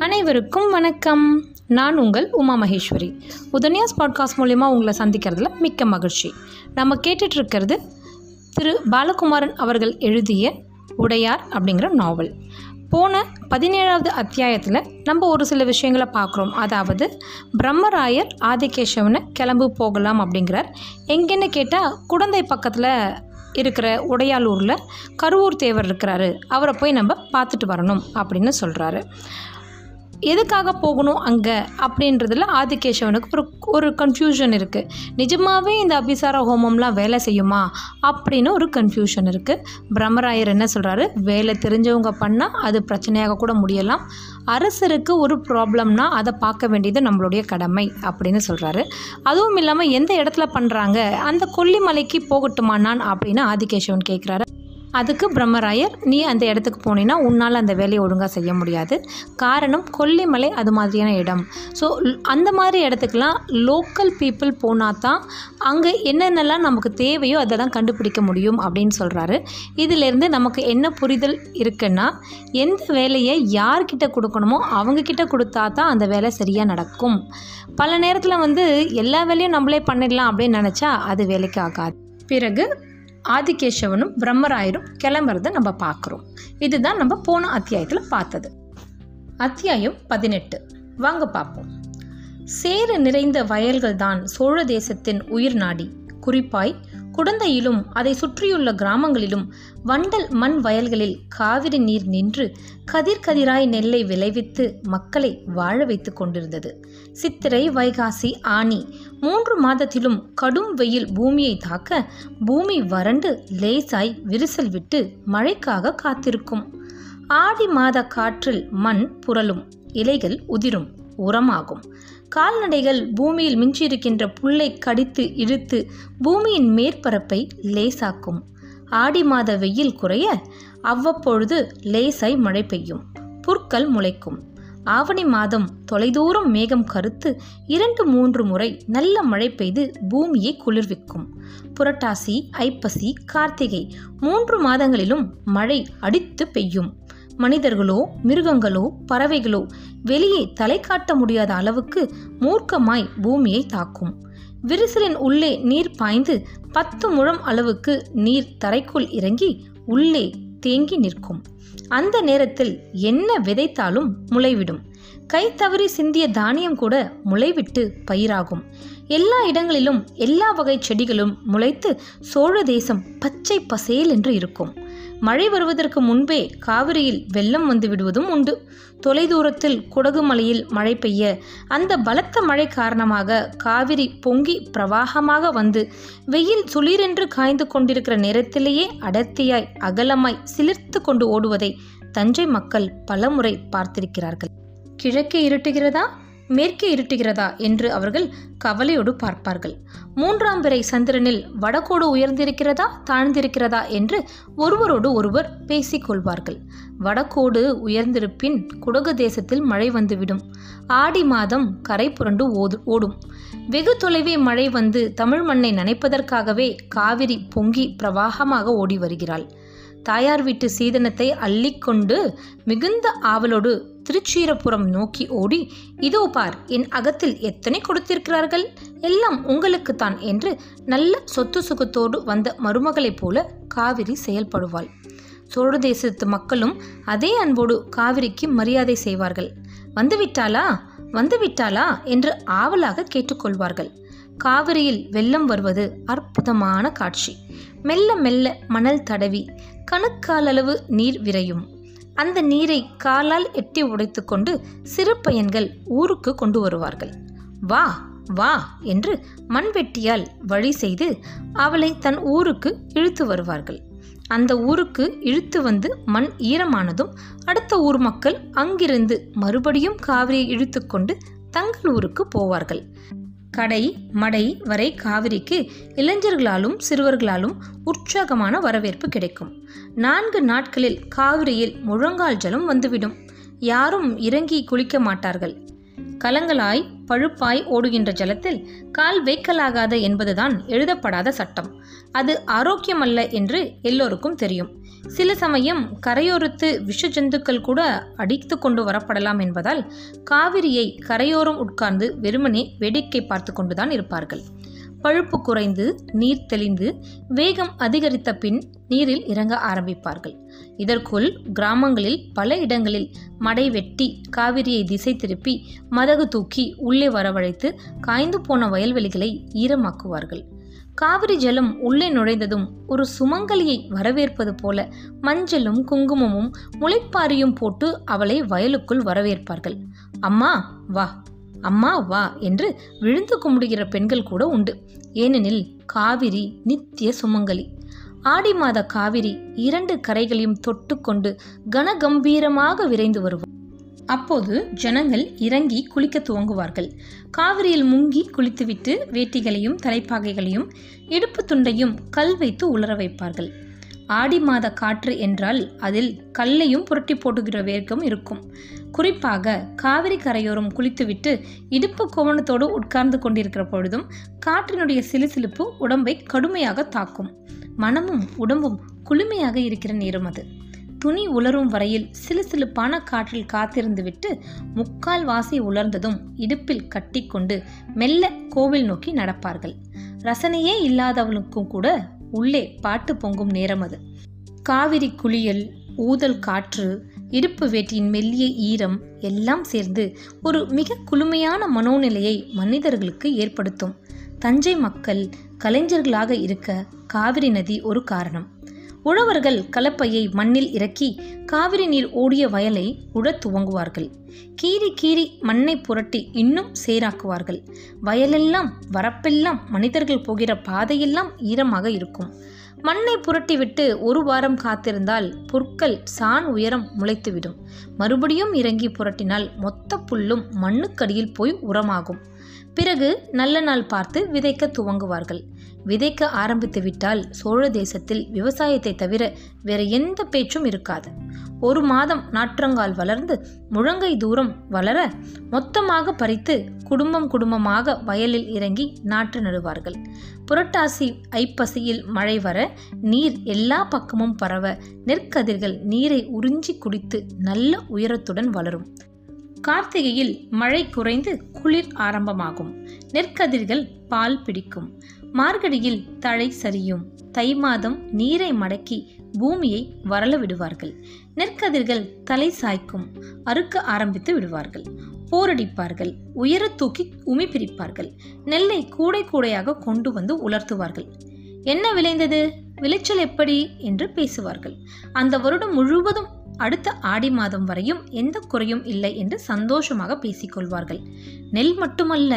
அனைவருக்கும் வணக்கம். நான் உங்கள் உமா மகேஸ்வரி. உதன்யாஸ் பாட்காஸ்ட் மூலயமா உங்களை சந்திக்கிறதுல மிக்க மகிழ்ச்சி. நம்ம கேட்டுட்ருக்கிறது திரு பாலகுமாரன் அவர்கள் எழுதிய உடையார் அப்படிங்கிற நாவல். போன பதினேழாவது அத்தியாயத்தில் நம்ம ஒரு சில விஷயங்களை பார்க்குறோம். அதாவது பிரம்மராயர் ஆதிகேசவனை கிளம்பு போகலாம் அப்படிங்கிறார். எங்கேன்னு கேட்டால் குழந்தை பக்கத்தில் இருக்கிற உடையாலூரில் கருவூர் தேவர் இருக்கிறாரு. அவரை போய் நம்ம பார்த்துட்டு வரணும் அப்படின்னு சொல்கிறாரு எதுக்காக போகணும் அங்கே அப்படின்றதுல ஆதிகேசவனுக்கு ஒரு ஒரு கன்ஃபியூஷன் இருக்குது நிஜமாகவே இந்த அபிசார ஹோமம்லாம் வேலை செய்யுமா அப்படின்னு ஒரு கன்ஃபியூஷன் இருக்குது பிரம்மராயர் என்ன சொல்கிறாரு வேலை தெரிஞ்சவங்க பண்ணால் அது பிரச்சனையாக கூட முடியலாம். அரசருக்கு ஒரு ப்ராப்ளம்னா அதை பார்க்க வேண்டியது நம்மளுடைய கடமை அப்படின்னு சொல்கிறாரு அதுவும் இல்லாமல் எந்த இடத்துல பண்ணுறாங்க அந்த கொல்லிமலைக்கு போகட்டுமானான் அப்படின்னு ஆதிகேசவன் கேட்குறாரு அதுக்கு பிரம்மராயர் நீ அந்த இடத்துக்கு போனீன்னா உன்னால் அந்த வேலையை ஒழுங்காக செய்ய முடியாது. காரணம் கொல்லிமலை அது மாதிரியான இடம். ஸோ அந்த மாதிரி இடத்துக்குலாம் லோக்கல் பீப்புள் போனால் தான் அங்கே என்னென்னலாம் நமக்கு தேவையோ அதெல்லாம் கண்டுபிடிக்க முடியும் அப்படின்னு சொல்கிறாரு இதிலேருந்து நமக்கு என்ன புரிதல் இருக்குன்னா எந்த வேலையை யார்கிட்ட கொடுக்கணுமோ அவங்கக்கிட்ட கொடுத்தா தான் அந்த வேலை சரியாக நடக்கும். பல நேரத்தில் வந்து எல்லா வேலையும் நம்மளே பண்ணிடலாம் அப்படின்னு நினச்சா அது வேலைக்கு ஆகாது. பிறகு ஆதிகேசவனும் பிரம்மராயரும் கிளம்புறத நம்ம பார்க்குறோம். இதுதான் நம்ம போன அத்தியாயத்தில் பார்த்தது. அத்தியாயம் பதினெட்டு. வாங்க பார்ப்போம். சேறு நிறைந்த வயல்கள் தான் சோழ தேசத்தின் உயிர் நாடி. குறிப்பாய் குடந்தையிலும் அதை சுற்றியுள்ள கிராமங்களிலும் வண்டல் மண் வயல்களில் காவிரி நீர் நின்று கதிர் கதிராய் நெல்லை விளைவித்து மக்களை வாழ வைத்து கொண்டிருந்தது. சித்திரை வைகாசி ஆனி மூன்று மாதத்திலும் கடும் வெயில் பூமியை தாக்க பூமி வறண்டு லேசாய் விரிசல் விட்டு மழைக்காக காத்திருக்கும். ஆடி மாத காற்றில் மண் புரளும் இலைகள் உதிரும் உரமாகும். கால்நடைகள் பூமியில் மிஞ்சியிருக்கின்ற புல்லை கடித்து இழுத்து பூமியின் மேற்பரப்பை லேசாக்கும். ஆடி மாத வெயில் குறைய அவ்வப்பொழுது லேசாய் மழை பெய்யும். புற்கள் முளைக்கும். ஆவணி மாதம் தொலைதூரம் மேகம் கருத்து இரண்டு மூன்று முறை நல்ல மழை பெய்து பூமியை குளிர்விக்கும். புரட்டாசி ஐப்பசி கார்த்திகை மூன்று மாதங்களிலும் மழை அடித்து பெய்யும். மனிதர்களோ மிருகங்களோ பறவைகளோ வெளியே தலை காட்ட முடியாத அளவுக்கு மூர்க்கமாய் பூமியை தாக்கும். விரிசலின் உள்ளே நீர் பாய்ந்து பத்து முழம் அளவுக்கு நீர் தரைக்குள் இறங்கி உள்ளே தேங்கி நிற்கும். அந்த நேரத்தில் என்ன விதைத்தாலும் முளைவிடும். கை தவறி சிந்திய தானியம் கூட முளைவிட்டு பயிராகும். எல்லா இடங்களிலும் எல்லா வகை செடிகளும் முளைத்து சோழ தேசம் பச்சை பசேல் என்று இருக்கும். மழை வருவதற்கு முன்பே காவிரியில் வெள்ளம் வந்து விடுவதும் உண்டு. தொலைதூரத்தில் குடகு மலையில் மழை பெய்ய அந்த பலத்த மழை காரணமாக காவிரி பொங்கி பிரவாகமாக வந்து வெயில் சுளிரென்று காய்ந்து கொண்டிருக்கிற நேரத்திலேயே அடர்த்தியாய் அகலமாய் சிலிர்த்து கொண்டு ஓடுவதை தஞ்சை மக்கள் பலமுறை பார்த்திருக்கிறார்கள். கிழக்கே இருட்டுகிறதா? மேற்கே இருட்டுகிறதா என்று அவர்கள் கவலையோடு பார்ப்பார்கள். மூன்றாம் பிறை சந்திரனில் வடகோடு உயர்ந்திருக்கிறதா தாழ்ந்திருக்கிறதா என்று ஒருவரோடு ஒருவர் பேசிக்கொள்வார்கள் வடகோடு உயர்ந்திருப்பின் குடகு தேசத்தில் மழை வந்துவிடும். ஆடி மாதம் கரை புரண்டு ஓது ஓடும். வெகு தொலைவே மழை வந்து தமிழ் மண்ணை நனைப்பதற்காகவே காவிரி பொங்கி பிரவாகமாக ஓடி வருகிறாள். தாயார் வீட்டு சீதனத்தை அள்ளிக்கொண்டு மிகுந்த ஆவலோடு திருச்சீரப்புறம் நோக்கி ஓடி இதோ பார் என் அகத்தில் எத்தனை கொடுத்திருக்கிறார்கள்? எல்லாம் உங்களுக்குத்தான் என்று நல்ல சொத்து சுகத்தோடு வந்த மருமகளைப் போல காவிரி செயல்படுவாள். சோழ தேசத்து மக்களும் அதே அன்போடு காவிரிக்கு மரியாதை செய்வார்கள். வந்துவிட்டாளா? வந்துவிட்டாளா? என்று ஆவலாக கேட்டுக்கொள்வார்கள். காவிரியில் வெள்ளம் வருவது அற்புதமான காட்சி. மெல்ல மெல்ல மணல் தடவி கணுக்காலளவு நீர் விரையும். அந்த நீரை காலால் எட்டி உடைத்துக்கொண்டு சிறு பையன்கள் ஊருக்கு கொண்டு வருவார்கள். வா வா என்று மண்வெட்டியால் வழி செய்து அவளை தன் ஊருக்கு இழுத்து வருவார்கள். அந்த ஊருக்கு இழுத்து வந்து மண் ஈரமானதும் அடுத்த ஊர் மக்கள் அங்கிருந்து மறுபடியும் காவிரியை இழுத்துக்கொண்டு தங்கள் ஊருக்கு போவார்கள். கடை மடை வரை காவிரிக்கு இளைஞர்களாலும் சிறுவர்களாலும் உற்சாகமான வரவேற்பு கிடைக்கும். நான்கு நாட்களில் காவிரியில் முழங்கால் ஜலம் வந்துவிடும். யாரும் இறங்கி குளிக்க மாட்டார்கள். கலங்களாய் பழுப்பாய் ஓடுகின்ற ஜலத்தில் கால் வைக்கலாகாத என்பதுதான் எழுதப்படாத சட்டம். அது ஆரோக்கியமல்ல என்று எல்லோருக்கும் தெரியும். சில சமயம் கரையோரத்து விஷ ஜந்துக்கள் கூட அடித்து கொண்டு வரப்படலாம் என்பதால் காவிரியை கரையோரம் உட்கார்ந்து வெறுமனே வேடிக்கை பார்த்து கொண்டுதான் இருப்பார்கள். பழுப்பு குறைந்து நீர் தெளிந்து வேகம் அதிகரித்த பின் நீரில் இறங்க ஆரம்பிப்பார்கள். இதற்குள் கிராமங்களில் பல இடங்களில் மடை வெட்டி காவிரியை திசை திருப்பி மதகு தூக்கி உள்ளே வரவழைத்து காய்ந்து போன வயல்வெளிகளை ஈரமாக்குவார்கள். காவிரி ஜலம் உள்ளே நுழைந்ததும் ஒரு சுமங்கலியை வரவேற்பது போல மஞ்சளும் குங்குமமும் முளைப்பாரியும் போட்டு அவளை வயலுக்குள் வரவேற்பார்கள். அம்மா வா. அம்மா வா என்று விழுந்து கும்பிடுகிற பெண்கள் கூட உண்டு. ஏனெனில் காவிரி நித்திய சுமங்கலி. ஆடி மாத காவிரி இரண்டு கரைகளையும் தொட்டுக்கொண்டு கனகம்பீரமாக விரைந்து வருவோம் அப்போது ஜனங்கள் இறங்கி குளிக்க துவங்குவார்கள். காவிரியில் முங்கி குளித்துவிட்டு வேட்டிகளையும் தலைப்பாகைகளையும் இடுப்பு துண்டையும் கல் வைத்து உலர வைப்பார்கள். ஆடி மாத காற்று என்றால் அதில் கல்லையும் புரட்டி போட்டுகிற வேர்க்கம் இருக்கும். குறிப்பாக காவிரி கரையோரம் குளித்துவிட்டு இடுப்பு கோவணத்தோடு உட்கார்ந்து கொண்டிருக்கிற பொழுதும் காற்றினுடைய சிலுசிலுப்பு உடம்பை கடுமையாக தாக்கும். மனமும் உடம்பும் குளுமையாக இருக்கிற நேரம் அது. துணி உலரும் வரையில் சிலுசிலுப்பான காற்றில் காத்திருந்துவிட்டு முக்கால் வாசி உலர்ந்ததும் இடுப்பில் கட்டிக்கொண்டு மெல்ல கோவில் நோக்கி நடப்பார்கள். ரசனையே இல்லாதவனுக்கும் கூட உள்ளே பாட்டு பொங்கும் நேரம் அது. காவிரி குளியல் ஊதல் காற்று இடுப்பு வேட்டியின் மெல்லிய ஈரம் எல்லாம் சேர்ந்து ஒரு மிக குளுமையான மனோநிலையை மனிதர்களுக்கு ஏற்படுத்தும். தஞ்சை மக்கள் கலைஞர்களாக இருக்க காவிரி நதி ஒரு காரணம். உழவர்கள் கலப்பையை மண்ணில் இறக்கி காவிரி நீர் ஓடிய வயலை உழத் துவங்குவார்கள். கீறி கீறி மண்ணை புரட்டி இன்னும் சேராக்குவார்கள். வயலெல்லாம் வரப்பெல்லாம் மனிதர்கள் போகிற பாதையெல்லாம் ஈரமாக இருக்கும். மண்ணை புரட்டிவிட்டு ஒரு வாரம் காத்திருந்தால் புற்கள் சான் உயரம் முளைத்துவிடும். மறுபடியும் இறங்கி புரட்டினால் மொத்த புல்லும் மண்ணுக்கடியில் போய் உரமாகும். பிறகு நல்ல நாள் பார்த்து விதைக்க துவங்குவார்கள். விதைக்க ஆரம்பித்து விட்டால் சோழ தேசத்தில் விவசாயத்தை தவிர வேற எந்த பேச்சும் இருக்காது. ஒரு மாதம் நாற்றங்கால் வளர்ந்து முழங்கை தூரம் வளர மொத்தமாக பறித்து குடும்பம் குடும்பமாக வயலில் இறங்கி நாற்று நடுவார்கள். புரட்டாசி ஐப்பசியில் மழை வர நீர் எல்லா பக்கமும் பரவ நெற்கதிர்கள் நீரை உறிஞ்சி குடித்து நல்ல உயரத்துடன் வளரும். கார்த்திகையில் மழை குறைந்து குளிர் ஆரம்பமாகும். நெற்கதிர்கள் பால் பிடிக்கும். மார்கழியில் தழை சரியும். தை மாதம் நீரை மடக்கி பூமியை வரல விடுவார்கள் நெற்கதிர்கள் தலை சாய்க்கும். அறுக்க ஆரம்பித்து விடுவார்கள். போரடிப்பார்கள். உயர தூக்கி உமி பிரிப்பார்கள். நெல்லை கூடை கூடையாக கொண்டு வந்து உலர்த்துவார்கள். என்ன விளைந்தது? விளைச்சல் எப்படி? என்று பேசுவார்கள். அந்த வருடம் முழுவதும் அடுத்த ஆடி மாதம் வரையும் எந்த குறையும் இல்லை என்று சந்தோஷமாக பேசிக்கொள்வார்கள். நெல் மட்டுமல்ல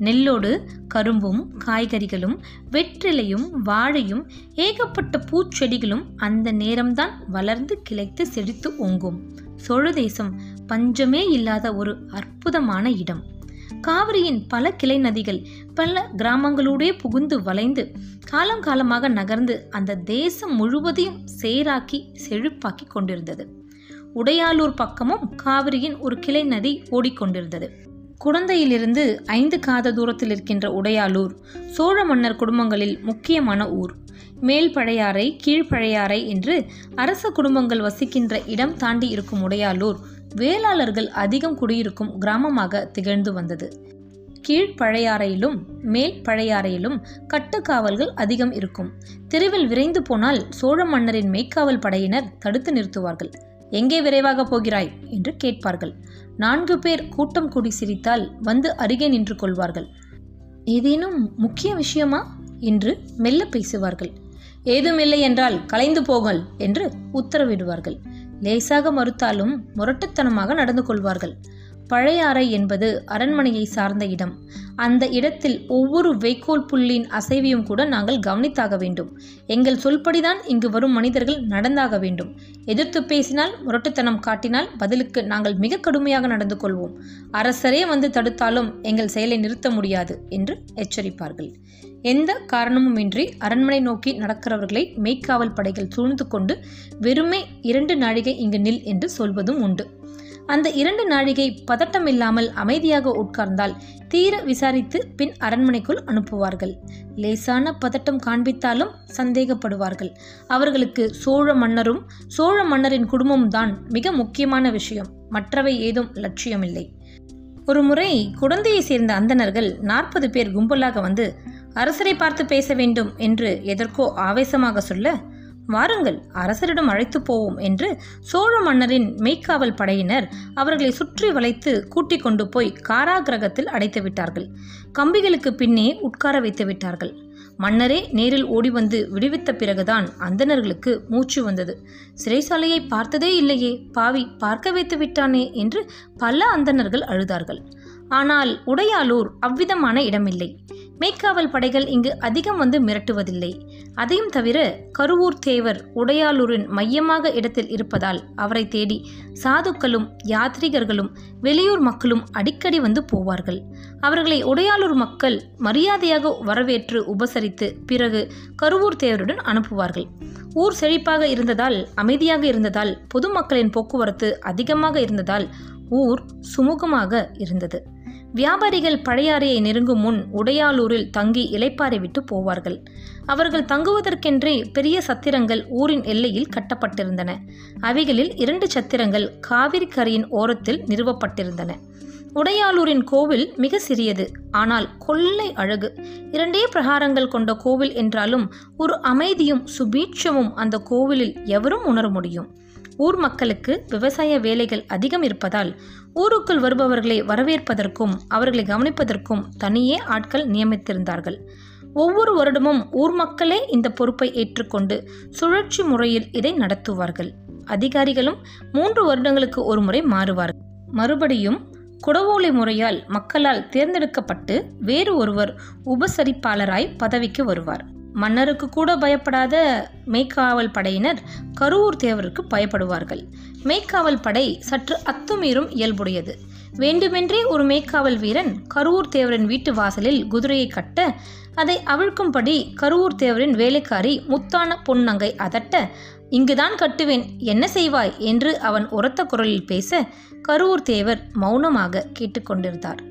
நெல்லோடு கரும்பும் காய்கறிகளும் வெற்றிலையும் வாழையும் ஏகப்பட்ட பூச்செடிகளும் அந்த நேரம்தான் வளர்ந்து கிளைத்து செழித்து ஓங்கும். சோழ தேசம் பஞ்சமே இல்லாத ஒரு அற்புதமான இடம். காவிரியின் பல கிளை நதிகள் பல கிராமங்களோடே புகுந்து வளைந்து காலம் காலமாக நகர்ந்து அந்த தேசம் முழுவதையும் சேராக்கி செழிப்பாக்கி கொண்டிருந்தது. உடையாலூர் பக்கமும் காவிரியின் ஒரு கிளை நதி ஓடிக்கொண்டிருந்தது. குழந்தையிலிருந்து ஐந்து காத தூரத்தில் இருக்கின்ற உடையாலூர் சோழ மன்னர் குடும்பங்களில் முக்கியமான ஊர். மேல் பழையாறை கீழ்ப்பழையாறை என்று அரச குடும்பங்கள் வசிக்கின்ற இடம் தாண்டி இருக்கும் உடையாலூர் வேளாளர்கள் அதிகம் குடியிருக்கும் கிராமமாக திகழ்ந்து வந்தது. கீழ்ப்பழையாறையிலும் மேல் பழையாறையிலும் கட்டுக்காவல்கள் அதிகம் இருக்கும். தெருவில் விரைந்து போனால் சோழ மன்னரின் மெய்க்காவல் படையினர் தடுத்து நிறுத்துவார்கள். எங்கே விரைவாக போகிறாய்? என்று கேட்பார்கள். நான்கு பேர் கூட்டம் கூடி சிரித்தால் வந்து அருகே நின்று கொள்வார்கள். ஏதேனும் முக்கிய விஷயமா? என்று மெல்ல பேசுவார்கள். ஏதுமில்லை என்றால் கலைந்து போகல் என்று உத்தரவிடுவார்கள். லேசாக மறுத்தாலும் முரட்டுத்தனமாக நடந்து கொள்வார்கள். பழையாறை என்பது அரண்மனையை சார்ந்த இடம். அந்த இடத்தில் ஒவ்வொரு வைக்கோல் புள்ளியின் அசைவையும் கூட நாங்கள் கவனித்தாக வேண்டும். எங்கள் சொல்படிதான் இங்கு வரும் மனிதர்கள் நடந்தாக வேண்டும். எதிர்த்து பேசினால் முரட்டுத்தனம் காட்டினால் பதிலுக்கு நாங்கள் மிக கடுமையாக நடந்து கொள்வோம். அரசரே வந்து தடுத்தாலும் எங்கள் செயலை நிறுத்த முடியாது என்று எச்சரிப்பார்கள். எந்த காரணமுமின்றி அரண்மனை நோக்கி நடக்கிறவர்களை மெய்க்காவல் படைகள் சூழ்ந்து கொண்டு வெறுமே இரண்டு நாழிகை இங்கு நில் என்று சொல்வதும் உண்டு. அந்த இரண்டு நாழிகை பதட்டமில்லாமல் அமைதியாக உட்கார்ந்தால் தீர விசாரித்து பின் அரண்மனைக்குள் அனுப்புவார்கள். லேசான பதட்டம் காண்பித்தாலும் சந்தேகப்படுவார்கள். அவர்களுக்கு சோழ மன்னரும் சோழ மன்னரின் குடும்பமும் தான் மிக முக்கியமான விஷயம். மற்றவை ஏதும் லட்சியமில்லை. ஒரு முறை குழந்தையை சேர்ந்த அந்தணர்கள் நாற்பது பேர் கும்பலாக வந்து அரசரை பார்த்து பேச வேண்டும் என்று எதற்கோ ஆவேசமாக சொல்ல வாருங்கள் அரசரிடம் அழைத்து போவோம் என்று சோழ மன்னரின் மெய்க்காவல் படையினர் அவர்களை சுற்றி வளைத்து கூட்டிக் கொண்டு போய் காராகிரகத்தில் அடைத்து விட்டார்கள். கம்பிகளுக்கு பின்னே உட்கார வைத்து விட்டார்கள். மன்னரே நேரில் ஓடி வந்து விடுவித்த பிறகுதான் அந்தணர்களுக்கு மூச்சு வந்தது. சிறைசாலையை பார்த்ததே இல்லையே பாவி பார்க்க வைத்து விட்டானே என்று பல அந்தணர்கள் அழுதார்கள். ஆனால் உடையாலூர் அவ்விதமான இடமில்லை. மேற்காவல் படைகள் இங்கு அதிகம் வந்து மிரட்டுவதில்லை. அதையும் தவிர கருவூர் தேவர் உடையாளூரின் மையமாக இடத்தில் இருப்பதால் அவரை தேடி சாதுக்களும் யாத்ரீகர்களும் வெளியூர் மக்களும் அடிக்கடி வந்து போவார்கள். அவர்களை உடையாளூர் மக்கள் மரியாதையாக வரவேற்று உபசரித்து பிறகு கருவூர் தேவருடன் அனுப்புவார்கள். ஊர் செழிப்பாக இருந்ததால் அமைதியாக இருந்ததால் பொதுமக்களின் போக்குவரத்து அதிகமாக இருந்ததால் ஊர் சுமூகமாக இருந்தது. வியாபாரிகள் பழையாறையை நெருங்கும் முன் உடையாலூரில் தங்கி இலைப்பாறை விட்டு போவார்கள். அவர்கள் தங்குவதற்கென்றே பெரிய சத்திரங்கள் ஊரின் எல்லையில் கட்டப்பட்டிருந்தன. அவைகளில் இரண்டு சத்திரங்கள் காவிரி கரையின் ஓரத்தில் நிறுவப்பட்டிருந்தன. உடையாலூரின் கோவில் மிக சிறியது. ஆனால் கொள்ளை அழகு. இரண்டே பிரகாரங்கள் கொண்ட கோவில் என்றாலும் ஒரு அமைதியும் சுபீட்சமும் அந்த கோவிலில் எவரும் உணர முடியும். ஊர் மக்களுக்கு விவசாய வேலைகள் அதிகம் இருப்பதால் ஊருக்குள் வருபவர்களை வரவேற்பதற்கும் அவர்களை கவனிப்பதற்கும் தனியே ஆட்கள் நியமித்திருந்தார்கள். ஒவ்வொரு வருடமும் ஊர் மக்களே இந்த பொறுப்பை ஏற்றுக்கொண்டு சுழற்சி முறையில் இதை நடத்துவார்கள். அதிகாரிகளும் மூன்று வருடங்களுக்கு ஒரு முறை மாறுவார்கள். மறுபடியும் குடவோலை முறையால் மக்களால் தேர்ந்தெடுக்கப்பட்டு வேறு ஒருவர் உபசரிப்பாளராய் பதவிக்கு வருவார். மன்னருக்கு கூட பயப்படாத மெய்க்காவல் படையினர் கருவூர் தேவருக்கு பயப்படுவார்கள். மெய்க்காவல் படை சற்று அத்துமீறும் இயல்புடையது. வேண்டுமென்றே ஒரு மேய்க்காவல் வீரன் கருவூர் தேவரின் வீட்டு வாசலில் குதிரையை கட்ட அதை அவிழ்க்கும்படி கருவூர் தேவரின் வேலைக்காரி முத்தான பொன்னங்கை அதட்ட இங்குதான் கட்டுவேன் என்ன செய்வாய்? என்று அவன் உரத்த குரலில் பேச கருவூர் தேவர் மௌனமாக கேட்டுக்கொண்டிருந்தார்.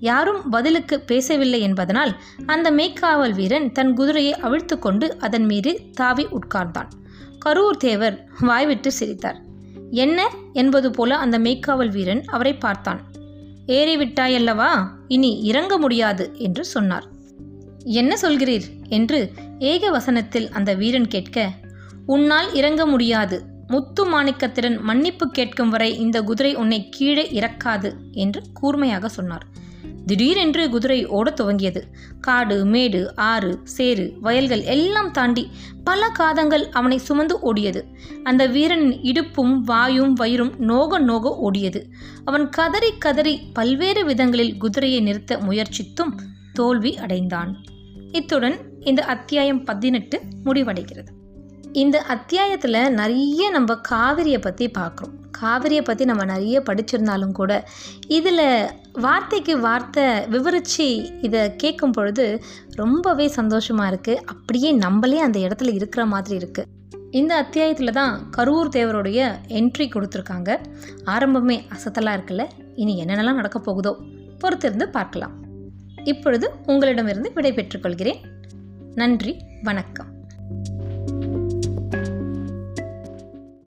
யாரும் பதிலுக்கு பேசவில்லை என்பதனால் அந்த மேய்க்காவல் வீரன் தன் குதிரையை அவிழ்த்து கொண்டு அதன் மீது தாவி உட்கார்ந்தான். கரூர் தேவர் வாய்விட்டு சிரித்தார். என்ன? என்பது போல அந்த மேய்க்காவல் வீரன் அவரை பார்த்தான். ஏறிவிட்டாயல்லவா இனி இறங்க முடியாது என்று சொன்னார். என்ன சொல்கிறீர்? என்று ஏக வசனத்தில் அந்த வீரன் கேட்க உன்னால் இறங்க முடியாது. முத்து மாணிக்கத்துடன் மன்னிப்பு கேட்கும் வரை இந்த குதிரை உன்னை கீழே இறக்காது என்று கூர்மையாக சொன்னார். திடீரென்று குதிரை ஓடத் துவங்கியது. காடு மேடு ஆறு சேறு வயல்கள் எல்லாம் தாண்டி பல காதங்கள் அவனை சுமந்து ஓடியது. அந்த வீரனின் இடுப்பும் வாயும் வயிறும் நோக நோக ஓடியது. அவன் கதறி கதறி பல்வேறு விதங்களில் குதிரையை நிறுத்த முயற்சித்தும் தோல்வி அடைந்தான். இத்துடன் இந்த அத்தியாயம் பதினெட்டு முடிவடைகிறது. இந்த அத்தியாயத்தில் நிறைய நம்ம காவிரியை பற்றி பார்க்குறோம் காவிரியை பற்றி நம்ம நிறைய படிச்சிருந்தாலும் கூட இதில் வார்த்தைக்கு வார்த்தை விவரித்து இதை கேட்கும் பொழுது ரொம்பவே சந்தோஷமாக இருக்குது அப்படியே நம்மளே அந்த இடத்துல இருக்கிற மாதிரி இருக்குது இந்த அத்தியாயத்தில் தான் கரூர் தேவருடைய என்ட்ரி கொடுத்துருக்காங்க. ஆரம்பமே அசத்தலாக இருக்குல்ல இனி என்னென்னலாம் நடக்க போகுதோ பொறுத்திருந்து பார்க்கலாம். இப்பொழுது உங்களிடமிருந்து விடை பெற்றுக்கொள்கிறேன் நன்றி வணக்கம்.